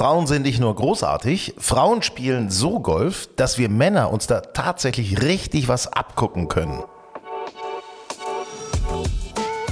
Frauen sind nicht nur großartig, Frauen spielen so Golf, dass wir Männer uns da tatsächlich richtig was abgucken können.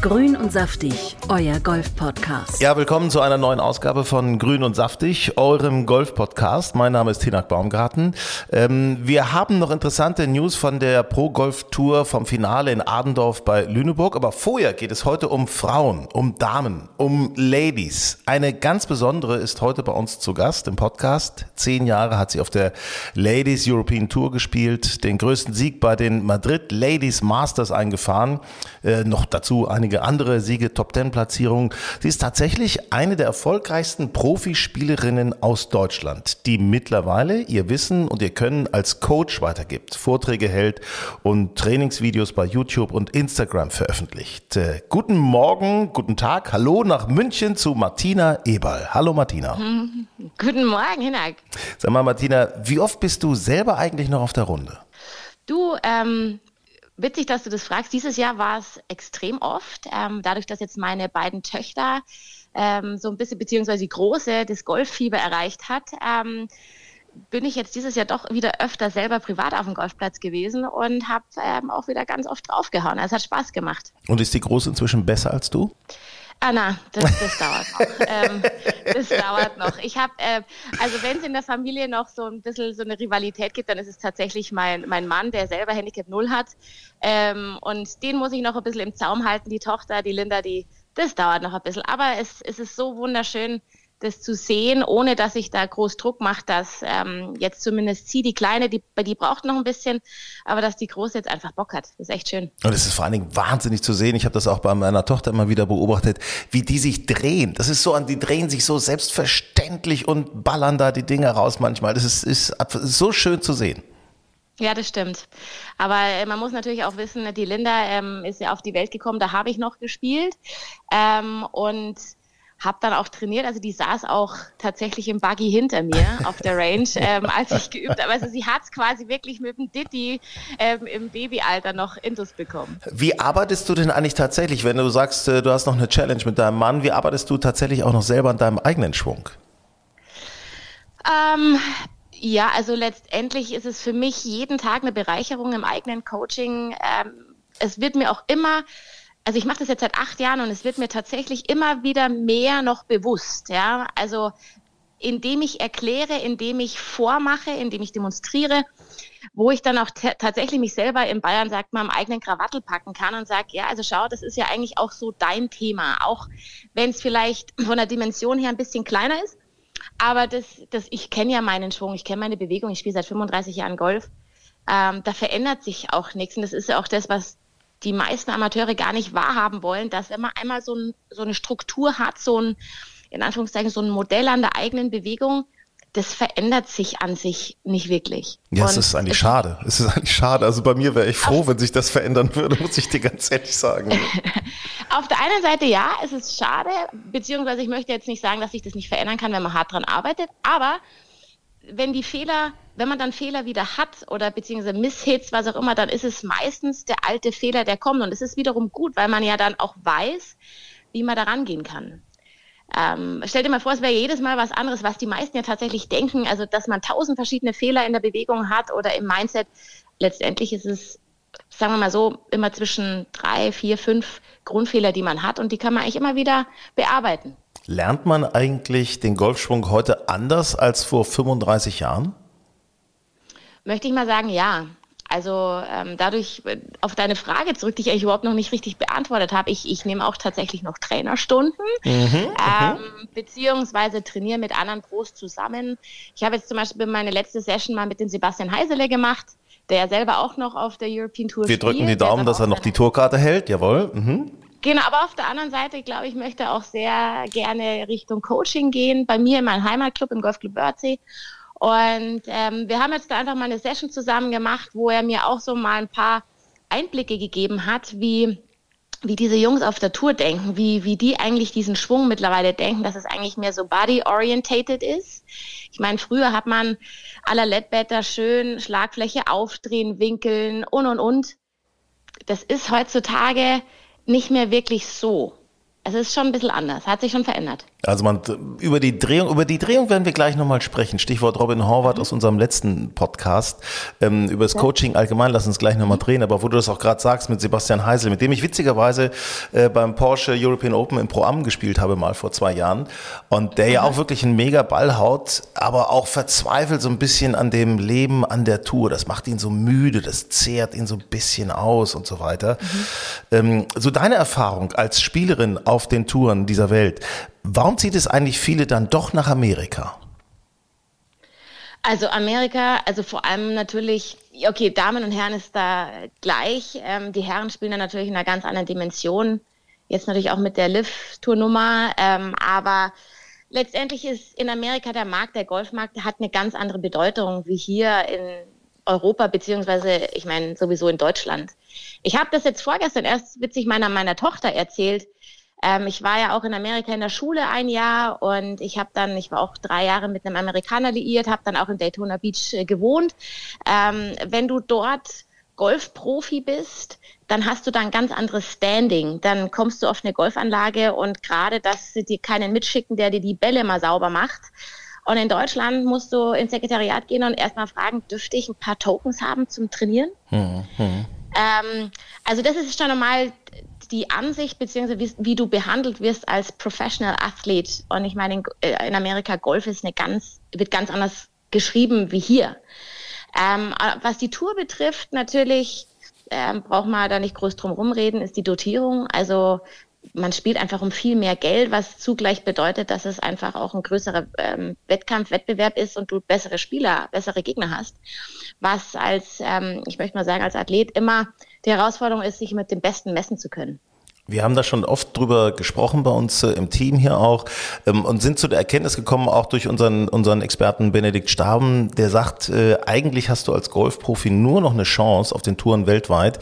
Grün und saftig, euer Golf-Podcast. Ja, willkommen zu einer neuen Ausgabe von Grün und saftig, eurem Golf-Podcast. Mein Name ist Hinak Baumgarten. Ähm, wir haben noch interessante News von der Pro-Golf-Tour vom Finale in Adendorf bei Lüneburg. Aber vorher geht es heute um Frauen, um Damen, um Ladies. Eine ganz besondere ist heute bei uns zu Gast im Podcast. Zehn Jahre hat sie auf der Ladies European Tour gespielt, den größten Sieg bei den Madrid Ladies Masters eingefahren. Äh, noch dazu einige einige andere Siege, Top-10-Platzierungen. Sie ist tatsächlich eine der erfolgreichsten Profispielerinnen aus Deutschland, die mittlerweile ihr Wissen und ihr Können als Coach weitergibt, Vorträge hält und Trainingsvideos bei YouTube und Instagram veröffentlicht. Äh, guten Morgen, guten Tag, hallo nach München zu Martina Eberl. Hallo Martina. Hm, guten Morgen, Hinak. Sag mal Martina, wie oft bist du selber eigentlich noch auf der Runde? Du, ähm, witzig, dass du das fragst. Dieses Jahr war es extrem oft. Ähm, dadurch, dass jetzt meine beiden Töchter ähm, so ein bisschen, beziehungsweise die Große, das Golffieber erreicht hat, ähm, bin ich jetzt dieses Jahr doch wieder öfter selber privat auf dem Golfplatz gewesen und habe ähm, auch wieder ganz oft draufgehauen. Also es hat Spaß gemacht. Und ist die Große inzwischen besser als du? Ah, das, das dauert noch. ähm, das dauert noch. Ich habe, äh, also wenn es in der Familie noch so ein bisschen so eine Rivalität gibt, dann ist es tatsächlich mein, mein Mann, der selber Handicap Null hat. Ähm, und den muss ich noch ein bisschen im Zaum halten. Die Tochter, die Linda, die, das dauert noch ein bisschen. Aber es, es ist so wunderschön, das zu sehen, ohne dass ich da groß Druck mache, dass ähm, jetzt zumindest sie, die Kleine, die, die braucht noch ein bisschen, aber dass die Große jetzt einfach Bock hat. Das ist echt schön. Und es ist vor allen Dingen wahnsinnig zu sehen. Ich habe das auch bei meiner Tochter immer wieder beobachtet, wie die sich drehen. Das ist so, die drehen sich so selbstverständlich und ballern da die Dinge raus manchmal. Das ist, ist, ist so schön zu sehen. Ja, das stimmt. Aber äh, man muss natürlich auch wissen, die Linda ähm, ist ja auf die Welt gekommen, da habe ich noch gespielt. Ähm, und habe dann auch trainiert. Also die saß auch tatsächlich im Buggy hinter mir auf der Range, ähm, als ich geübt habe. Also sie hat es quasi wirklich mit dem Ditti ähm, im Babyalter noch Intus bekommen. Wie arbeitest du denn eigentlich tatsächlich, wenn du sagst, äh, du hast noch eine Challenge mit deinem Mann, wie arbeitest du tatsächlich auch noch selber an deinem eigenen Schwung? Ähm, ja, also letztendlich ist es für mich jeden Tag eine Bereicherung im eigenen Coaching. Ähm, es wird mir auch immer also ich mache das jetzt seit acht Jahren und es wird mir tatsächlich immer wieder mehr noch bewusst. Ja, also indem ich erkläre, indem ich vormache, indem ich demonstriere, wo ich dann auch tatsächlich mich selber in Bayern sagt man am eigenen Krawattel packen kann und sage, ja, also schau, das ist ja eigentlich auch so dein Thema, auch wenn es vielleicht von der Dimension her ein bisschen kleiner ist, aber das, das ich kenne ja meinen Schwung, ich kenne meine Bewegung, ich spiele seit 35 Jahren Golf, ähm, da verändert sich auch nichts und das ist ja auch das, was die meisten Amateure gar nicht wahrhaben wollen, dass wenn man einmal so, ein, so eine Struktur hat, so ein, in Anführungszeichen, so ein Modell an der eigenen Bewegung, das verändert sich an sich nicht wirklich. Ja, es ist eigentlich es schade. Es ist eigentlich schade. Also bei mir wäre ich froh, wenn sich das verändern würde, muss ich dir ganz ehrlich sagen. Auf der einen Seite ja, es ist schade, beziehungsweise ich möchte jetzt nicht sagen, dass sich das nicht verändern kann, wenn man hart dran arbeitet, aber wenn die Fehler, wenn man dann Fehler wieder hat oder beziehungsweise Misshits, was auch immer, dann ist es meistens der alte Fehler, der kommt. Und es ist wiederum gut, weil man ja dann auch weiß, wie man da rangehen kann. Ähm, stell dir mal vor, es wäre jedes Mal was anderes, was die meisten ja tatsächlich denken, also dass man tausend verschiedene Fehler in der Bewegung hat oder im Mindset. Letztendlich ist es, sagen wir mal so, immer zwischen drei, vier, fünf Grundfehler, die man hat und die kann man eigentlich immer wieder bearbeiten. Lernt man eigentlich den Golfschwung heute anders als vor 35 Jahren? Möchte ich mal sagen, ja. Also ähm, dadurch äh, auf deine Frage zurück, die ich eigentlich überhaupt noch nicht richtig beantwortet habe. Ich, ich nehme auch tatsächlich noch Trainerstunden, mhm, mhm, ähm, beziehungsweise trainiere mit anderen Pros zusammen. Ich habe jetzt zum Beispiel meine letzte Session mal mit dem Sebastian Heisele gemacht, der selber auch noch auf der European Tour Wir spielt. Wir drücken die Daumen, dass er noch die Tourkarte hält, jawohl. Mhm. Genau, aber auf der anderen Seite, glaube ich, möchte auch sehr gerne Richtung Coaching gehen, bei mir in meinem Heimatclub im Golfclub Bördsee. Und ähm, wir haben jetzt da einfach mal eine Session zusammen gemacht, wo er mir auch so mal ein paar Einblicke gegeben hat, wie, wie diese Jungs auf der Tour denken, wie, wie die eigentlich diesen Schwung mittlerweile denken, dass es eigentlich mehr so body-orientated ist. Ich meine, früher hat man aller Ledbetter schön Schlagfläche aufdrehen, winkeln und und und. Das ist heutzutage nicht mehr wirklich so. Es ist schon ein bisschen anders, hat sich schon verändert. Also man über die Drehung, über die Drehung werden wir gleich nochmal sprechen. Stichwort Robin Horvath mhm. aus unserem letzten Podcast. Ähm, über das ja. Coaching allgemein, lass uns gleich nochmal mhm. drehen, aber wo du das auch gerade sagst mit Sebastian Heisel, mit dem ich witzigerweise äh, beim Porsche European Open im Pro Am gespielt habe, mal vor zwei Jahren. Und der mhm. ja auch wirklich einen mega Ball haut, aber auch verzweifelt so ein bisschen an dem Leben an der Tour. Das macht ihn so müde, das zehrt ihn so ein bisschen aus und so weiter. Mhm. Ähm, so deine Erfahrung als Spielerin auf den Touren dieser Welt. Warum zieht es eigentlich viele dann doch nach Amerika? Also Amerika, also vor allem natürlich, okay, Damen und Herren ist da gleich. Ähm, die Herren spielen da natürlich in einer ganz anderen Dimension. Jetzt natürlich auch mit der Liv-Tournummer. Ähm, aber letztendlich ist in Amerika der Markt, der Golfmarkt, hat eine ganz andere Bedeutung wie hier in Europa, beziehungsweise, ich meine, sowieso in Deutschland. Ich habe das jetzt vorgestern erst witzig meiner, meiner Tochter erzählt. Ähm, ich war ja auch in Amerika in der Schule ein Jahr und ich habe dann, ich war auch drei Jahre mit einem Amerikaner liiert, habe dann auch in Daytona Beach äh, gewohnt. Ähm, wenn du dort Golfprofi bist, dann hast du da ein ganz anderes Standing. Dann kommst du auf eine Golfanlage und gerade, dass sie dir keinen mitschicken, der dir die Bälle mal sauber macht. Und in Deutschland musst du ins Sekretariat gehen und erstmal fragen, dürfte ich ein paar Tokens haben zum Trainieren? Hm, hm. Ähm, also das ist schon die Ansicht beziehungsweise wie, wie, du behandelt wirst als Professional Athlete. Und ich meine, in, äh, in Amerika Golf ist eine ganz, wird ganz anders geschrieben wie hier. Ähm, was die Tour betrifft, natürlich ähm, braucht man da nicht groß drum rumreden, ist die Dotierung. Also man spielt einfach um viel mehr Geld, was zugleich bedeutet, dass es einfach auch ein größerer ähm, Wettkampf, Wettbewerb ist und du bessere Spieler, bessere Gegner hast. Was als, ähm, ich möchte mal sagen, als Athlet immer die Herausforderung ist, sich mit dem Besten messen zu können. Wir haben da schon oft drüber gesprochen bei uns äh, im Team hier auch ähm, und sind zu der Erkenntnis gekommen, auch durch unseren, unseren Experten Benedikt Staben, der sagt, äh, eigentlich hast du als Golfprofi nur noch eine Chance auf den Touren weltweit,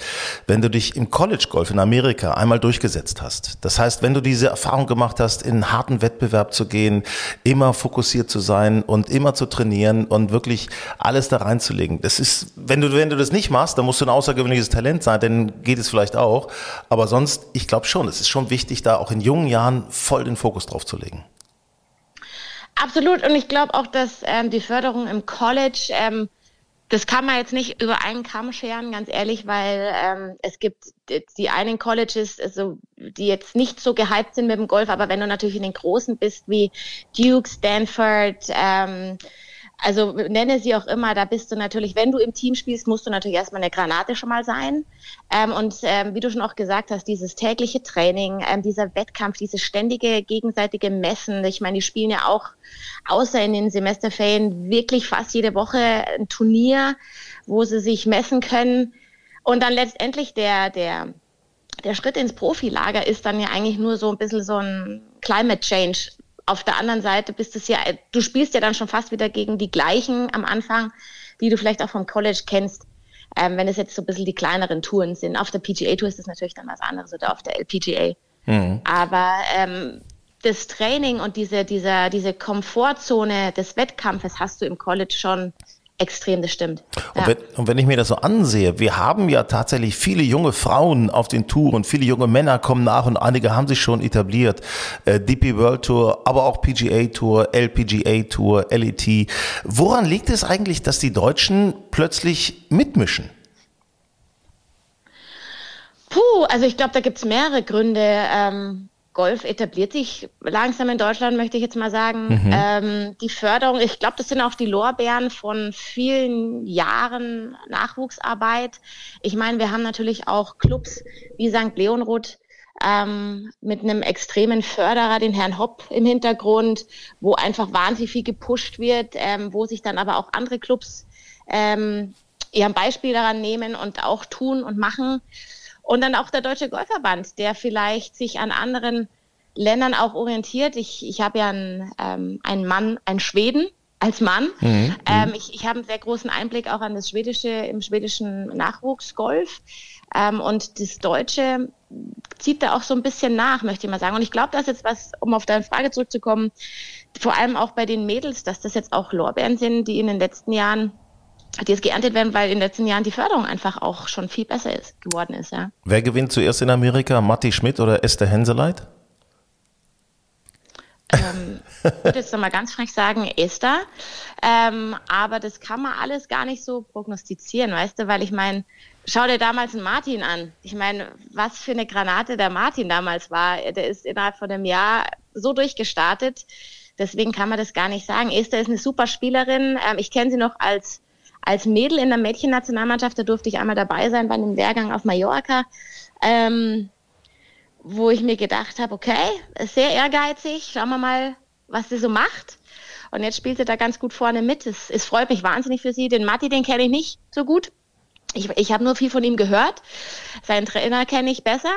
wenn du dich im College Golf in Amerika einmal durchgesetzt hast. Das heißt, wenn du diese Erfahrung gemacht hast, in einen harten Wettbewerb zu gehen, immer fokussiert zu sein und immer zu trainieren und wirklich alles da reinzulegen. Das ist, wenn du, wenn du das nicht machst, dann musst du ein außergewöhnliches Talent sein, dann geht es vielleicht auch. Aber sonst, ich glaube, glaube schon, es ist schon wichtig, da auch in jungen Jahren voll den Fokus drauf zu legen. Absolut. Und ich glaube auch, dass ähm, die Förderung im College, ähm, das kann man jetzt nicht über einen Kamm scheren, ganz ehrlich, weil ähm, es gibt die einen Colleges, also, die jetzt nicht so gehypt sind mit dem Golf, aber wenn du natürlich in den großen bist, wie Duke, Stanford, ähm, also nenne sie auch immer, da bist du natürlich, wenn du im Team spielst, musst du natürlich erstmal eine Granate schon mal sein. Ähm, und ähm, wie du schon auch gesagt hast, dieses tägliche Training, ähm, dieser Wettkampf, dieses ständige gegenseitige Messen. Ich meine, die spielen ja auch außer in den Semesterferien wirklich fast jede Woche ein Turnier, wo sie sich messen können. Und dann letztendlich der, der, der Schritt ins Profilager ist dann ja eigentlich nur so ein bisschen so ein Climate Change auf der anderen Seite bist es ja, du spielst ja dann schon fast wieder gegen die gleichen am Anfang, die du vielleicht auch vom College kennst. Ähm, wenn es jetzt so ein bisschen die kleineren Touren sind. Auf der PGA-Tour ist es natürlich dann was anderes oder auf der LPGA. Mhm. Aber ähm, das Training und diese, dieser, diese Komfortzone des Wettkampfes hast du im College schon extrem, das stimmt. Und, ja. wenn, und, wenn, ich mir das so ansehe, wir haben ja tatsächlich viele junge Frauen auf den Touren, viele junge Männer kommen nach und einige haben sich schon etabliert. Äh, DP World Tour, aber auch PGA Tour, LPGA Tour, LET. Woran liegt es eigentlich, dass die Deutschen plötzlich mitmischen? Puh, also ich glaube, da gibt es mehrere Gründe. Ähm, Golf etabliert sich langsam in Deutschland, möchte ich jetzt mal sagen. Mhm. Ähm, die Förderung, ich glaube, das sind auch die Lorbeeren von vielen Jahren Nachwuchsarbeit. Ich meine, wir haben natürlich auch Clubs wie St. Leonroth, ähm, mit einem extremen Förderer, den Herrn Hopp im Hintergrund, wo einfach wahnsinnig viel gepusht wird, ähm, wo sich dann aber auch andere Clubs ähm, ihr Beispiel daran nehmen und auch tun und machen. Und dann auch der Deutsche Golfverband, der vielleicht sich an anderen Ländern auch orientiert. Ich, ich habe ja einen, ähm, einen Mann, einen Schweden als Mann. Mhm, mhm. ähm, ich ich habe einen sehr großen Einblick auch an das schwedische, im schwedischen Nachwuchsgolf. Ähm, und das Deutsche zieht da auch so ein bisschen nach, möchte ich mal sagen. Und ich glaube, dass jetzt was, um auf deine Frage zurückzukommen, vor allem auch bei den Mädels, dass das jetzt auch Lorbeeren sind, die in den letzten Jahren die jetzt geerntet werden, weil in den letzten Jahren die Förderung einfach auch schon viel besser ist, geworden ist. Ja. Wer gewinnt zuerst in Amerika, Matti Schmidt oder Esther Henseleit? ähm, ich würde jetzt nochmal ganz frech sagen, Esther. Ähm, aber das kann man alles gar nicht so prognostizieren, weißt du, weil ich meine, schau dir damals einen Martin an. Ich meine, was für eine Granate der Martin damals war. Der ist innerhalb von einem Jahr so durchgestartet. Deswegen kann man das gar nicht sagen. Esther ist eine super Spielerin. Ähm, ich kenne sie noch als, als Mädel in der Mädchennationalmannschaft. Da durfte ich einmal dabei sein bei einem Lehrgang auf Mallorca. Ähm, wo ich mir gedacht habe, okay, sehr ehrgeizig, schauen wir mal, was sie so macht. Und jetzt spielt sie da ganz gut vorne mit. Es, es freut mich wahnsinnig für sie. Den Matti, den kenne ich nicht so gut. Ich, ich habe nur viel von ihm gehört. Seinen Trainer kenne ich besser.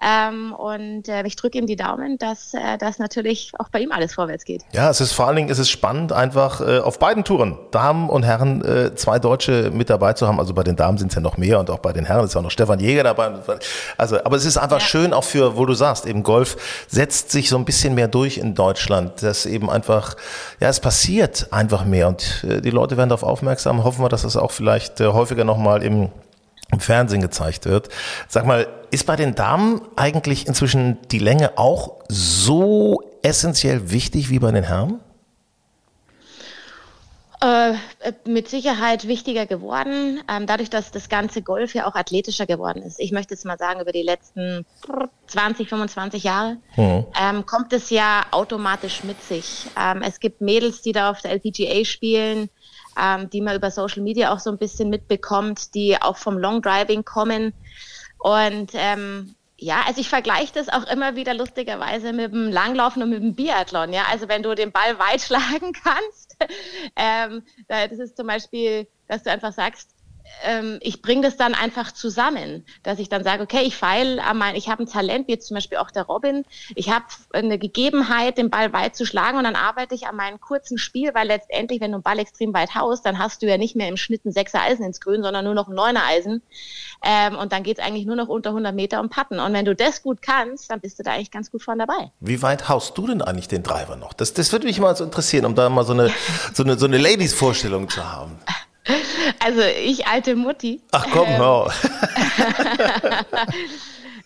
Ähm, und äh, ich drücke ihm die Daumen, dass äh, das natürlich auch bei ihm alles vorwärts geht. Ja, es ist vor allen Dingen es ist spannend, einfach äh, auf beiden Touren, Damen und Herren, äh, zwei Deutsche mit dabei zu haben. Also bei den Damen sind es ja noch mehr und auch bei den Herren ist ja auch noch Stefan Jäger dabei. Also, aber es ist einfach ja. schön, auch für, wo du sagst, eben Golf setzt sich so ein bisschen mehr durch in Deutschland, dass eben einfach, ja, es passiert einfach mehr und äh, die Leute werden darauf aufmerksam. Hoffen wir, dass es auch vielleicht äh, häufiger nochmal im im Fernsehen gezeigt wird. Sag mal, ist bei den Damen eigentlich inzwischen die Länge auch so essentiell wichtig wie bei den Herren? Äh, mit Sicherheit wichtiger geworden, ähm, dadurch, dass das ganze Golf ja auch athletischer geworden ist. Ich möchte jetzt mal sagen, über die letzten 20, 25 Jahre mhm. ähm, kommt es ja automatisch mit sich. Ähm, es gibt Mädels, die da auf der LPGA spielen, ähm, die man über Social Media auch so ein bisschen mitbekommt, die auch vom Long Driving kommen. Und ähm, ja, also ich vergleiche das auch immer wieder lustigerweise mit dem Langlaufen und mit dem Biathlon. Ja, also wenn du den Ball weit schlagen kannst, ähm, das ist zum Beispiel, dass du einfach sagst, ähm, ich bringe das dann einfach zusammen, dass ich dann sage, okay, ich feile an mein, ich habe ein Talent, wie jetzt zum Beispiel auch der Robin, ich habe eine Gegebenheit, den Ball weit zu schlagen und dann arbeite ich an meinem kurzen Spiel, weil letztendlich, wenn du einen Ball extrem weit haust, dann hast du ja nicht mehr im Schnitt ein sechser Eisen ins Grün, sondern nur noch ein neuner Eisen ähm, und dann geht es eigentlich nur noch unter 100 Meter um Patten und wenn du das gut kannst, dann bist du da eigentlich ganz gut vorne dabei. Wie weit haust du denn eigentlich den Driver noch? Das, das würde mich mal so interessieren, um da mal so eine, so eine, so eine Ladies-Vorstellung zu haben. Also ich alte Mutti. Ach komm, ähm, hör.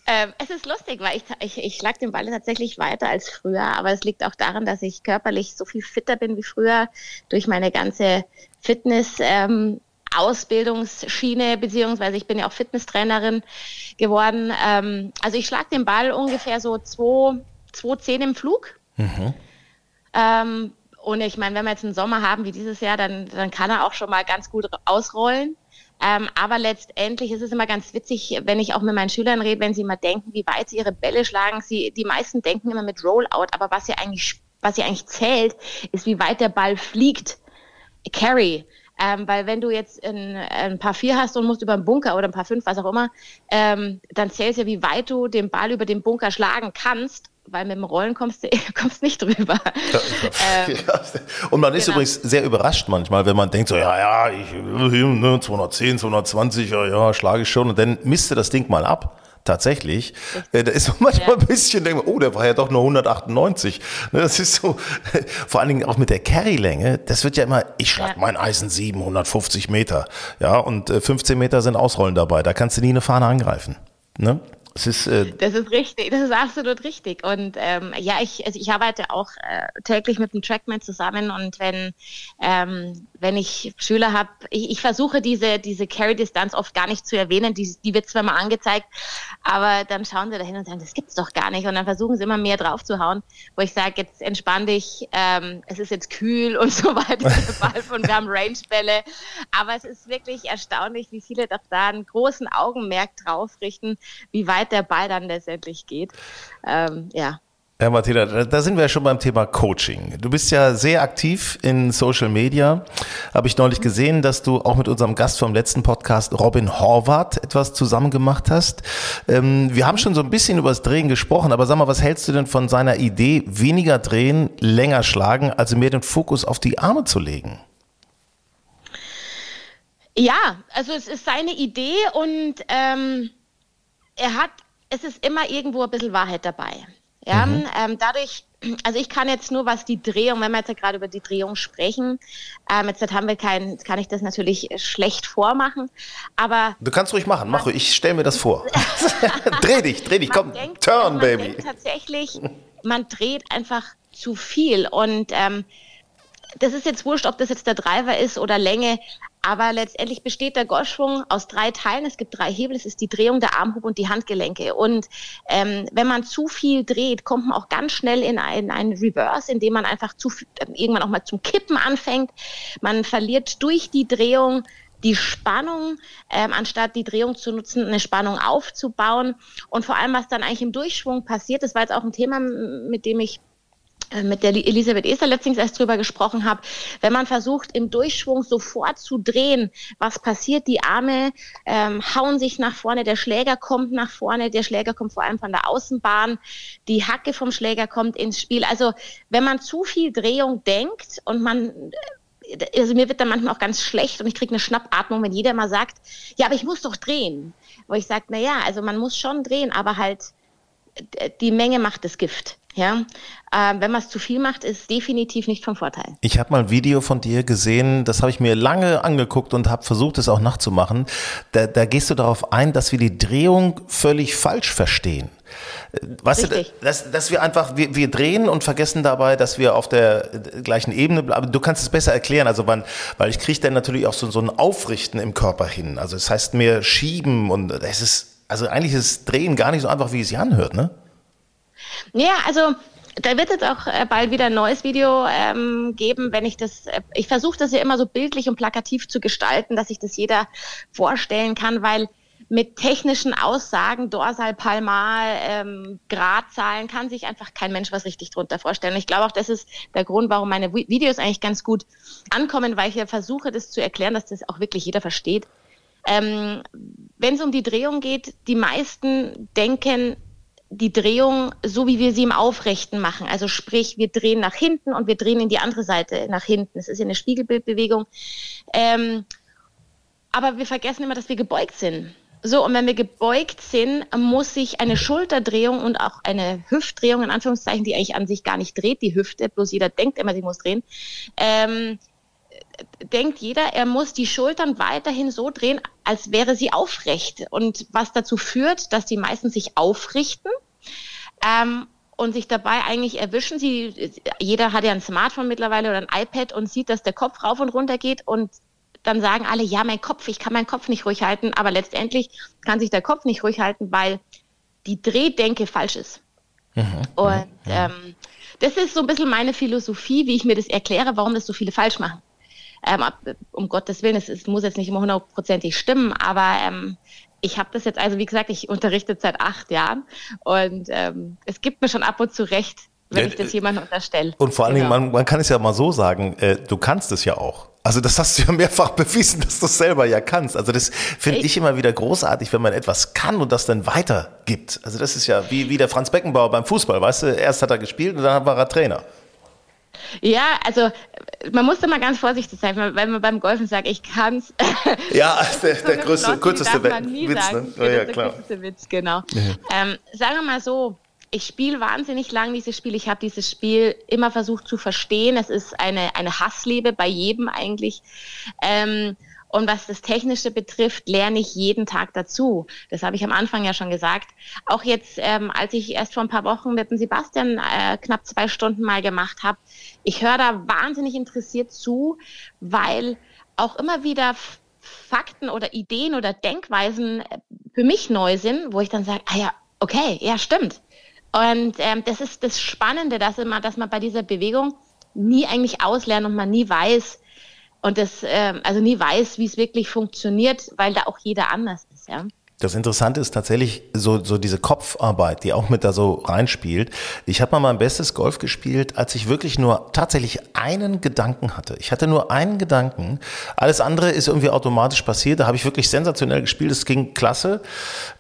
ähm, es ist lustig, weil ich, ich, ich schlag den Ball tatsächlich weiter als früher, aber es liegt auch daran, dass ich körperlich so viel fitter bin wie früher durch meine ganze Fitness. Ähm, Ausbildungsschiene, beziehungsweise ich bin ja auch Fitnesstrainerin geworden. Ähm, also ich schlag den Ball ungefähr so 2,10 im Flug. Mhm. Ähm, und ich meine, wenn wir jetzt einen Sommer haben wie dieses Jahr, dann, dann kann er auch schon mal ganz gut ausrollen. Ähm, aber letztendlich ist es immer ganz witzig, wenn ich auch mit meinen Schülern rede, wenn sie mal denken, wie weit sie ihre Bälle schlagen. Sie, die meisten denken immer mit Rollout, aber was ja eigentlich, was ja eigentlich zählt, ist, wie weit der Ball fliegt. Carry. Ähm, weil wenn du jetzt ein, ein paar vier hast und musst über einen Bunker oder ein paar fünf, was auch immer, ähm, dann zählst ja, wie weit du den Ball über den Bunker schlagen kannst weil mit dem Rollen kommst du kommst nicht drüber. ähm, und man ist genau. übrigens sehr überrascht manchmal, wenn man denkt so, ja, ja, ich, ne, 210, 220, ja, ja, schlage ich schon. Und dann misst du das Ding mal ab. Tatsächlich. Äh, da ist man manchmal ja. ein bisschen, denkt man, oh, der war ja doch nur 198. Ne, das ist so, vor allen Dingen auch mit der Carry-Länge, das wird ja immer, ich schlag ja. mein Eisen 750 Meter. Ja, und 15 äh, Meter sind Ausrollen dabei. Da kannst du nie eine Fahne angreifen. Ne? Das ist, äh das ist richtig, das ist absolut richtig. Und ähm, ja, ich, also ich arbeite auch äh, täglich mit dem Trackman zusammen und wenn, ähm, wenn ich Schüler habe, ich, ich versuche diese, diese Carry-Distanz oft gar nicht zu erwähnen, die, die wird zwar mal angezeigt, aber dann schauen sie dahin und sagen, das gibt's doch gar nicht. Und dann versuchen sie immer mehr drauf zu hauen, wo ich sage, jetzt entspann dich, ähm, es ist jetzt kühl und so weiter und wir haben Range-Bälle. Aber es ist wirklich erstaunlich, wie viele doch da einen großen Augenmerk drauf richten, wie weit der Ball dann letztendlich geht. Ähm, ja. Ja, Martina, da sind wir ja schon beim Thema Coaching. Du bist ja sehr aktiv in Social Media. Habe ich neulich gesehen, dass du auch mit unserem Gast vom letzten Podcast, Robin Horvath, etwas zusammen gemacht hast. Ähm, wir haben schon so ein bisschen über das Drehen gesprochen, aber sag mal, was hältst du denn von seiner Idee, weniger drehen, länger schlagen, also mehr den Fokus auf die Arme zu legen? Ja, also es ist seine Idee und ähm er hat, es ist immer irgendwo ein bisschen Wahrheit dabei. Ja, mhm. ähm, dadurch, also ich kann jetzt nur, was die Drehung, wenn wir jetzt ja gerade über die Drehung sprechen, ähm, jetzt haben wir kein, kann ich das natürlich schlecht vormachen, aber. Du kannst ruhig machen, mach ruhig, ich stelle mir das vor. dreh dich, dreh dich, komm, denkt, turn, man baby. Denkt tatsächlich, man dreht einfach zu viel und ähm, das ist jetzt wurscht, ob das jetzt der Driver ist oder Länge, aber letztendlich besteht der Golfschwung aus drei Teilen. Es gibt drei Hebel. Es ist die Drehung, der Armhub und die Handgelenke. Und ähm, wenn man zu viel dreht, kommt man auch ganz schnell in einen, einen Reverse, in dem man einfach zu äh, irgendwann auch mal zum Kippen anfängt. Man verliert durch die Drehung die Spannung, ähm, anstatt die Drehung zu nutzen, eine Spannung aufzubauen. Und vor allem, was dann eigentlich im Durchschwung passiert, das war jetzt auch ein Thema, mit dem ich mit der Elisabeth Eser letztens erst drüber gesprochen habe, wenn man versucht, im Durchschwung sofort zu drehen, was passiert? Die Arme ähm, hauen sich nach vorne, der Schläger kommt nach vorne, der Schläger kommt vor allem von der Außenbahn, die Hacke vom Schläger kommt ins Spiel. Also wenn man zu viel Drehung denkt und man äh, also mir wird dann manchmal auch ganz schlecht und ich kriege eine Schnappatmung, wenn jeder mal sagt, ja, aber ich muss doch drehen. Wo ich sage, na ja, also man muss schon drehen, aber halt äh, die Menge macht das Gift. Ja, äh, wenn man es zu viel macht, ist definitiv nicht vom Vorteil. Ich habe mal ein Video von dir gesehen, das habe ich mir lange angeguckt und habe versucht, es auch nachzumachen. Da, da gehst du darauf ein, dass wir die Drehung völlig falsch verstehen. Äh, weißt Richtig. du, dass, dass wir einfach, wir, wir drehen und vergessen dabei, dass wir auf der gleichen Ebene bleiben. Du kannst es besser erklären, also wann, weil ich kriege dann natürlich auch so, so ein Aufrichten im Körper hin. Also das heißt mehr schieben und es ist, also eigentlich ist Drehen gar nicht so einfach, wie es sich anhört, ne? Ja, also da wird jetzt auch äh, bald wieder ein neues Video ähm, geben, wenn ich das, äh, ich versuche das ja immer so bildlich und plakativ zu gestalten, dass sich das jeder vorstellen kann, weil mit technischen Aussagen, Dorsal, Palmar, ähm, Gradzahlen kann sich einfach kein Mensch was richtig drunter vorstellen. Ich glaube auch, das ist der Grund, warum meine Videos eigentlich ganz gut ankommen, weil ich ja versuche, das zu erklären, dass das auch wirklich jeder versteht. Ähm, Wenn es um die Drehung geht, die meisten denken, die Drehung, so wie wir sie im Aufrechten machen. Also sprich, wir drehen nach hinten und wir drehen in die andere Seite nach hinten. Es ist eine Spiegelbildbewegung. Ähm, aber wir vergessen immer, dass wir gebeugt sind. So, und wenn wir gebeugt sind, muss sich eine Schulterdrehung und auch eine Hüftdrehung, in Anführungszeichen, die eigentlich an sich gar nicht dreht, die Hüfte, bloß jeder denkt immer, sie muss drehen, ähm, denkt jeder, er muss die Schultern weiterhin so drehen, als wäre sie aufrecht. Und was dazu führt, dass die meisten sich aufrichten ähm, und sich dabei eigentlich erwischen. Sie, jeder hat ja ein Smartphone mittlerweile oder ein iPad und sieht, dass der Kopf rauf und runter geht und dann sagen alle, ja, mein Kopf, ich kann meinen Kopf nicht ruhig halten, aber letztendlich kann sich der Kopf nicht ruhig halten, weil die Drehdenke falsch ist. Mhm. Und mhm. ähm, das ist so ein bisschen meine Philosophie, wie ich mir das erkläre, warum das so viele falsch machen. Ähm, um Gottes Willen, es, es muss jetzt nicht immer hundertprozentig stimmen, aber ähm, ich habe das jetzt, also wie gesagt, ich unterrichte seit acht Jahren und ähm, es gibt mir schon ab und zu recht, wenn ich das jemandem unterstelle. Und vor allen genau. Dingen, man, man kann es ja mal so sagen, äh, du kannst es ja auch. Also das hast du ja mehrfach bewiesen, dass du es selber ja kannst. Also das finde ich immer wieder großartig, wenn man etwas kann und das dann weitergibt. Also das ist ja wie, wie der Franz Beckenbauer beim Fußball, weißt du, erst hat er gespielt und dann war er Trainer. Ja, also man muss da mal ganz vorsichtig sein, weil man beim Golfen sagt, ich kann's. Ja, der, der größte, kürzeste Witz, ne? Ja, ja, klar. Der Witz, genau. Ja. Ähm, sagen wir mal so, ich spiele wahnsinnig lang dieses Spiel. Ich habe dieses Spiel immer versucht zu verstehen. Es ist eine, eine Hassliebe bei jedem eigentlich. Ähm, und was das Technische betrifft, lerne ich jeden Tag dazu. Das habe ich am Anfang ja schon gesagt. Auch jetzt, ähm, als ich erst vor ein paar Wochen mit dem Sebastian äh, knapp zwei Stunden mal gemacht habe, ich höre da wahnsinnig interessiert zu, weil auch immer wieder Fakten oder Ideen oder Denkweisen äh, für mich neu sind, wo ich dann sage, ah ja, okay, ja, stimmt. Und ähm, das ist das Spannende, dass, immer, dass man bei dieser Bewegung nie eigentlich auslernt und man nie weiß, und das äh, also nie weiß, wie es wirklich funktioniert, weil da auch jeder anders ist, ja. Das Interessante ist tatsächlich so, so diese Kopfarbeit, die auch mit da so reinspielt. Ich habe mal mein bestes Golf gespielt, als ich wirklich nur tatsächlich einen Gedanken hatte. Ich hatte nur einen Gedanken. Alles andere ist irgendwie automatisch passiert. Da habe ich wirklich sensationell gespielt. Es ging klasse.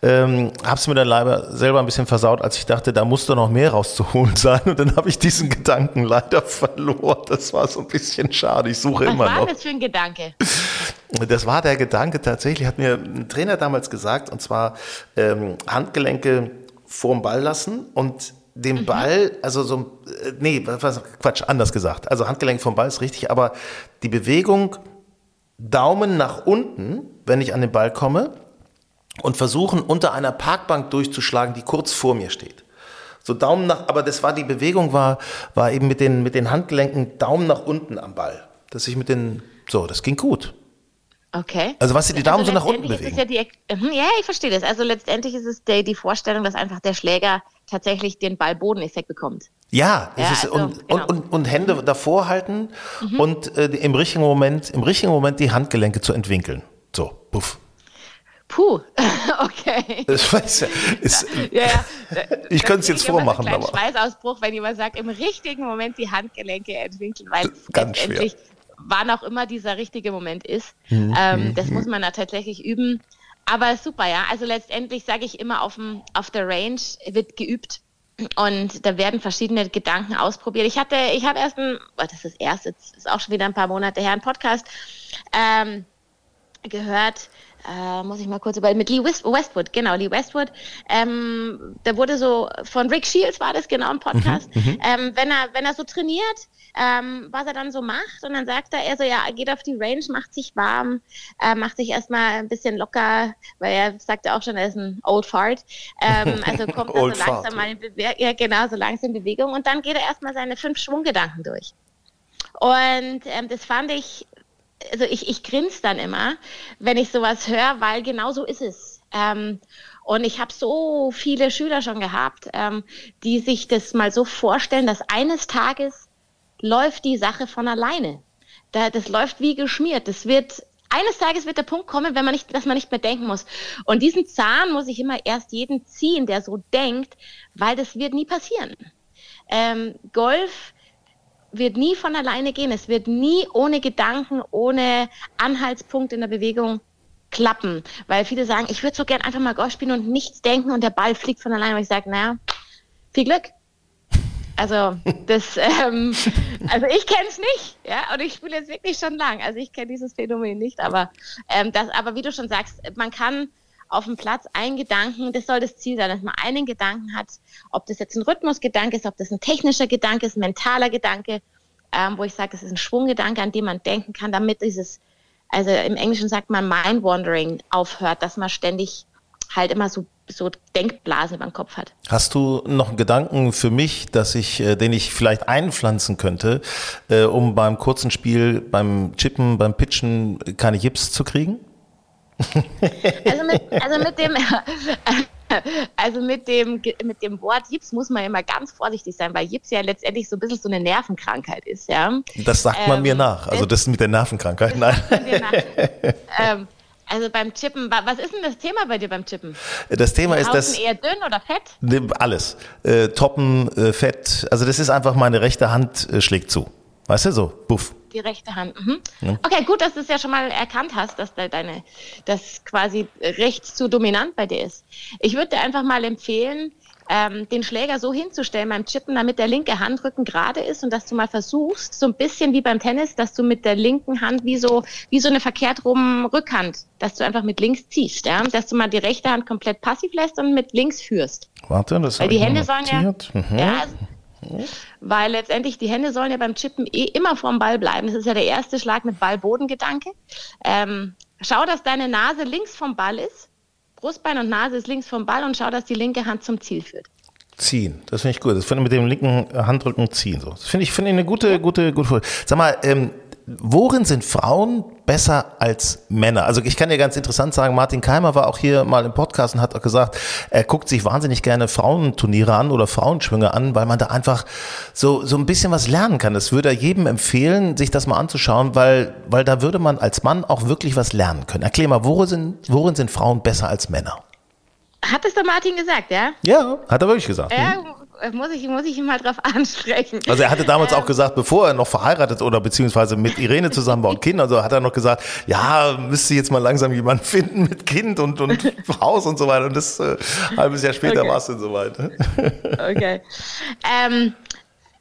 Ähm, habe es mir dann leider selber ein bisschen versaut, als ich dachte, da muss doch noch mehr rauszuholen sein. Und dann habe ich diesen Gedanken leider verloren. Das war so ein bisschen schade. Ich suche Was immer noch. Was war das für ein Gedanke? Das war der Gedanke tatsächlich, hat mir ein Trainer damals gesagt, und zwar ähm, Handgelenke vorm Ball lassen und den mhm. Ball, also so, äh, nee, was, Quatsch, anders gesagt. Also Handgelenk vom Ball ist richtig, aber die Bewegung Daumen nach unten, wenn ich an den Ball komme und versuchen unter einer Parkbank durchzuschlagen, die kurz vor mir steht. So Daumen nach, aber das war die Bewegung war, war eben mit den, mit den Handgelenken Daumen nach unten am Ball. Dass ich mit den, so, das ging gut. Okay. Also was sie die Daumen also so nach unten bewegen. Ja, die, mhm, ja, ich verstehe das. Also letztendlich ist es die, die Vorstellung, dass einfach der Schläger tatsächlich den Ball-Bodeneffekt bekommt. Ja, ja also, und, genau. und, und, Hände davor halten mhm. und äh, im richtigen Moment, im richtigen Moment die Handgelenke zu entwinkeln. So, puff. Puh, okay. Das weiß ja, ist, ja, ja. Ich könnte es jetzt vormachen, aber. Schweißausbruch, wenn jemand sagt, im richtigen Moment die Handgelenke entwinkeln, weil Ganz schwer wann auch immer dieser richtige Moment ist. Mhm. Ähm, das mhm. muss man da tatsächlich üben. Aber super, ja. Also letztendlich sage ich immer, auf, dem, auf der Range wird geübt und da werden verschiedene Gedanken ausprobiert. Ich hatte, ich habe erst ein, oh, das ist erst, jetzt ist auch schon wieder ein paar Monate her, ein Podcast ähm, gehört, äh, muss ich mal kurz über mit Lee Westwood, genau, Lee Westwood. Ähm, da wurde so von Rick Shields war das genau im Podcast. Mhm, mhm, ähm, wenn er wenn er so trainiert, ähm, was er dann so macht und dann sagt er, er so ja, geht auf die Range, macht sich warm, äh, macht sich erstmal ein bisschen locker, weil er sagt ja auch schon, er ist ein Old Fart. Ähm, also kommt er so langsam fart. mal in Bewegung, ja genau, so langsam in Bewegung und dann geht er erstmal seine fünf Schwunggedanken durch. Und ähm, das fand ich also ich, ich grinse dann immer, wenn ich sowas höre, weil genau so ist es. Ähm, und ich habe so viele Schüler schon gehabt, ähm, die sich das mal so vorstellen, dass eines Tages läuft die Sache von alleine. Da, das läuft wie geschmiert. Das wird eines Tages wird der Punkt kommen, wenn man nicht, dass man nicht mehr denken muss. Und diesen Zahn muss ich immer erst jeden ziehen, der so denkt, weil das wird nie passieren. Ähm, Golf wird nie von alleine gehen. Es wird nie ohne Gedanken, ohne Anhaltspunkt in der Bewegung klappen. Weil viele sagen, ich würde so gern einfach mal Golf spielen und nichts denken und der Ball fliegt von alleine. Und ich sage, naja, viel Glück. Also das, ähm, also ich kenne es nicht, ja, und ich spiele jetzt wirklich schon lang. Also ich kenne dieses Phänomen nicht, aber ähm, das, aber wie du schon sagst, man kann auf dem Platz einen Gedanken, das soll das Ziel sein, dass man einen Gedanken hat, ob das jetzt ein Rhythmusgedanke ist, ob das ein technischer Gedanke ist, ein mentaler Gedanke, ähm, wo ich sage, es ist ein Schwunggedanke, an dem man denken kann, damit dieses, also im Englischen sagt man Mind-Wandering aufhört, dass man ständig halt immer so so Denkblasen über den Kopf hat. Hast du noch einen Gedanken für mich, dass ich, äh, den ich vielleicht einpflanzen könnte, äh, um beim kurzen Spiel, beim Chippen, beim Pitchen keine Jips zu kriegen? Also mit, also mit dem, also mit dem, mit dem Wort Jips muss man immer ganz vorsichtig sein, weil Jips ja letztendlich so ein bisschen so eine Nervenkrankheit ist, ja. Das sagt man ähm, mir nach. Also das mit der Nervenkrankheit, nein. ähm, also beim Chippen, was ist denn das Thema bei dir beim Chippen? Das Thema ist das. eher dünn oder fett? Alles. Äh, Toppen, äh, Fett. Also das ist einfach meine rechte Hand äh, schlägt zu. Weißt du, so, buff. Die rechte Hand. Mhm. Ja. Okay, gut, dass du es ja schon mal erkannt hast, dass da deine, das quasi rechts zu dominant bei dir ist. Ich würde dir einfach mal empfehlen, ähm, den Schläger so hinzustellen beim Chippen, damit der linke Handrücken gerade ist und dass du mal versuchst, so ein bisschen wie beim Tennis, dass du mit der linken Hand wie so, wie so eine verkehrt rum Rückhand, dass du einfach mit links ziehst, ja? dass du mal die rechte Hand komplett passiv lässt und mit links führst. Warte, das Weil die Hände sollen ja, mhm. ja weil letztendlich die Hände sollen ja beim Chippen eh immer vorm Ball bleiben. Das ist ja der erste Schlag mit Ball-Boden-Gedanke. Ähm, schau, dass deine Nase links vom Ball ist. Brustbein und Nase ist links vom Ball und schau, dass die linke Hand zum Ziel führt. Ziehen, das finde ich gut. Das finde ich mit dem linken Handrücken ziehen. So. Das finde ich, finde ich eine gute, gute, gute Folge. Sag mal, ähm, worin sind Frauen besser als Männer? Also ich kann dir ganz interessant sagen, Martin Keimer war auch hier mal im Podcast und hat auch gesagt, er guckt sich wahnsinnig gerne Frauenturniere an oder Frauenschwünge an, weil man da einfach so, so ein bisschen was lernen kann. Das würde er jedem empfehlen, sich das mal anzuschauen, weil, weil da würde man als Mann auch wirklich was lernen können. Erklär mal, worin sind, worin sind Frauen besser als Männer? Hat es der Martin gesagt, ja? Ja, hat er wirklich gesagt. Ja. Muss ich, muss ich ihn mal drauf ansprechen. Also er hatte damals ähm, auch gesagt, bevor er noch verheiratet oder beziehungsweise mit Irene zusammen war und Kind, also hat er noch gesagt, ja, müsste jetzt mal langsam jemanden finden mit Kind und, und Haus und so weiter. Und das äh, halbes Jahr später okay. war es dann soweit. okay. Ähm,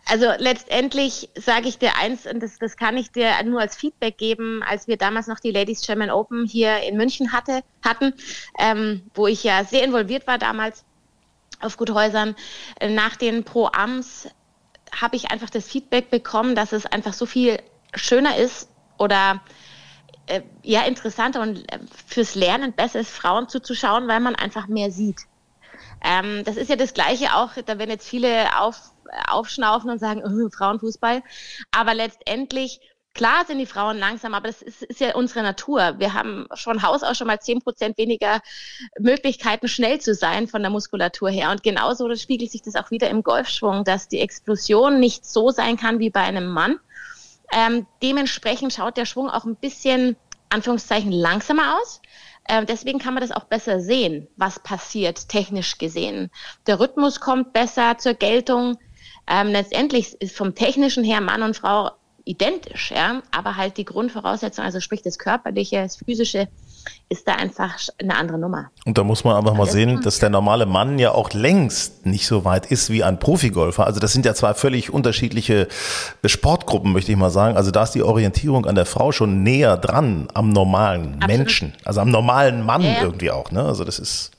also letztendlich sage ich dir eins, und das, das kann ich dir nur als Feedback geben, als wir damals noch die Ladies German Open hier in München hatte, hatten, ähm, wo ich ja sehr involviert war damals. Auf Guthäusern. Nach den Pro-Ams habe ich einfach das Feedback bekommen, dass es einfach so viel schöner ist oder äh, ja interessanter und äh, fürs Lernen besser ist, Frauen zuzuschauen, weil man einfach mehr sieht. Ähm, das ist ja das Gleiche auch, da werden jetzt viele auf, aufschnaufen und sagen, oh, Frauenfußball. Aber letztendlich, klar sind die Frauen langsam, aber das ist, ist ja unsere Natur. Wir haben von Haus aus schon mal zehn Prozent weniger Möglichkeiten, schnell zu sein von der Muskulatur her. Und genauso spiegelt sich das auch wieder im Golfschwung, dass die Explosion nicht so sein kann wie bei einem Mann. Ähm, dementsprechend schaut der Schwung auch ein bisschen, Anführungszeichen, langsamer aus. Ähm, deswegen kann man das auch besser sehen, was passiert, technisch gesehen. Der Rhythmus kommt besser zur Geltung. Ähm, letztendlich ist vom technischen her Mann und Frau identisch, ja, aber halt die Grundvoraussetzung, also sprich das Körperliche, das Physische, ist da einfach eine andere Nummer. Und da muss man einfach mal sehen, dass der normale Mann ja auch längst nicht so weit ist wie ein Profigolfer. Also das sind ja zwei völlig unterschiedliche Sportgruppen, möchte ich mal sagen. Also da ist die Orientierung an der Frau schon näher dran am normalen Absolut. Menschen, also am normalen Mann ja, ja. irgendwie auch. Ne? Also das ist.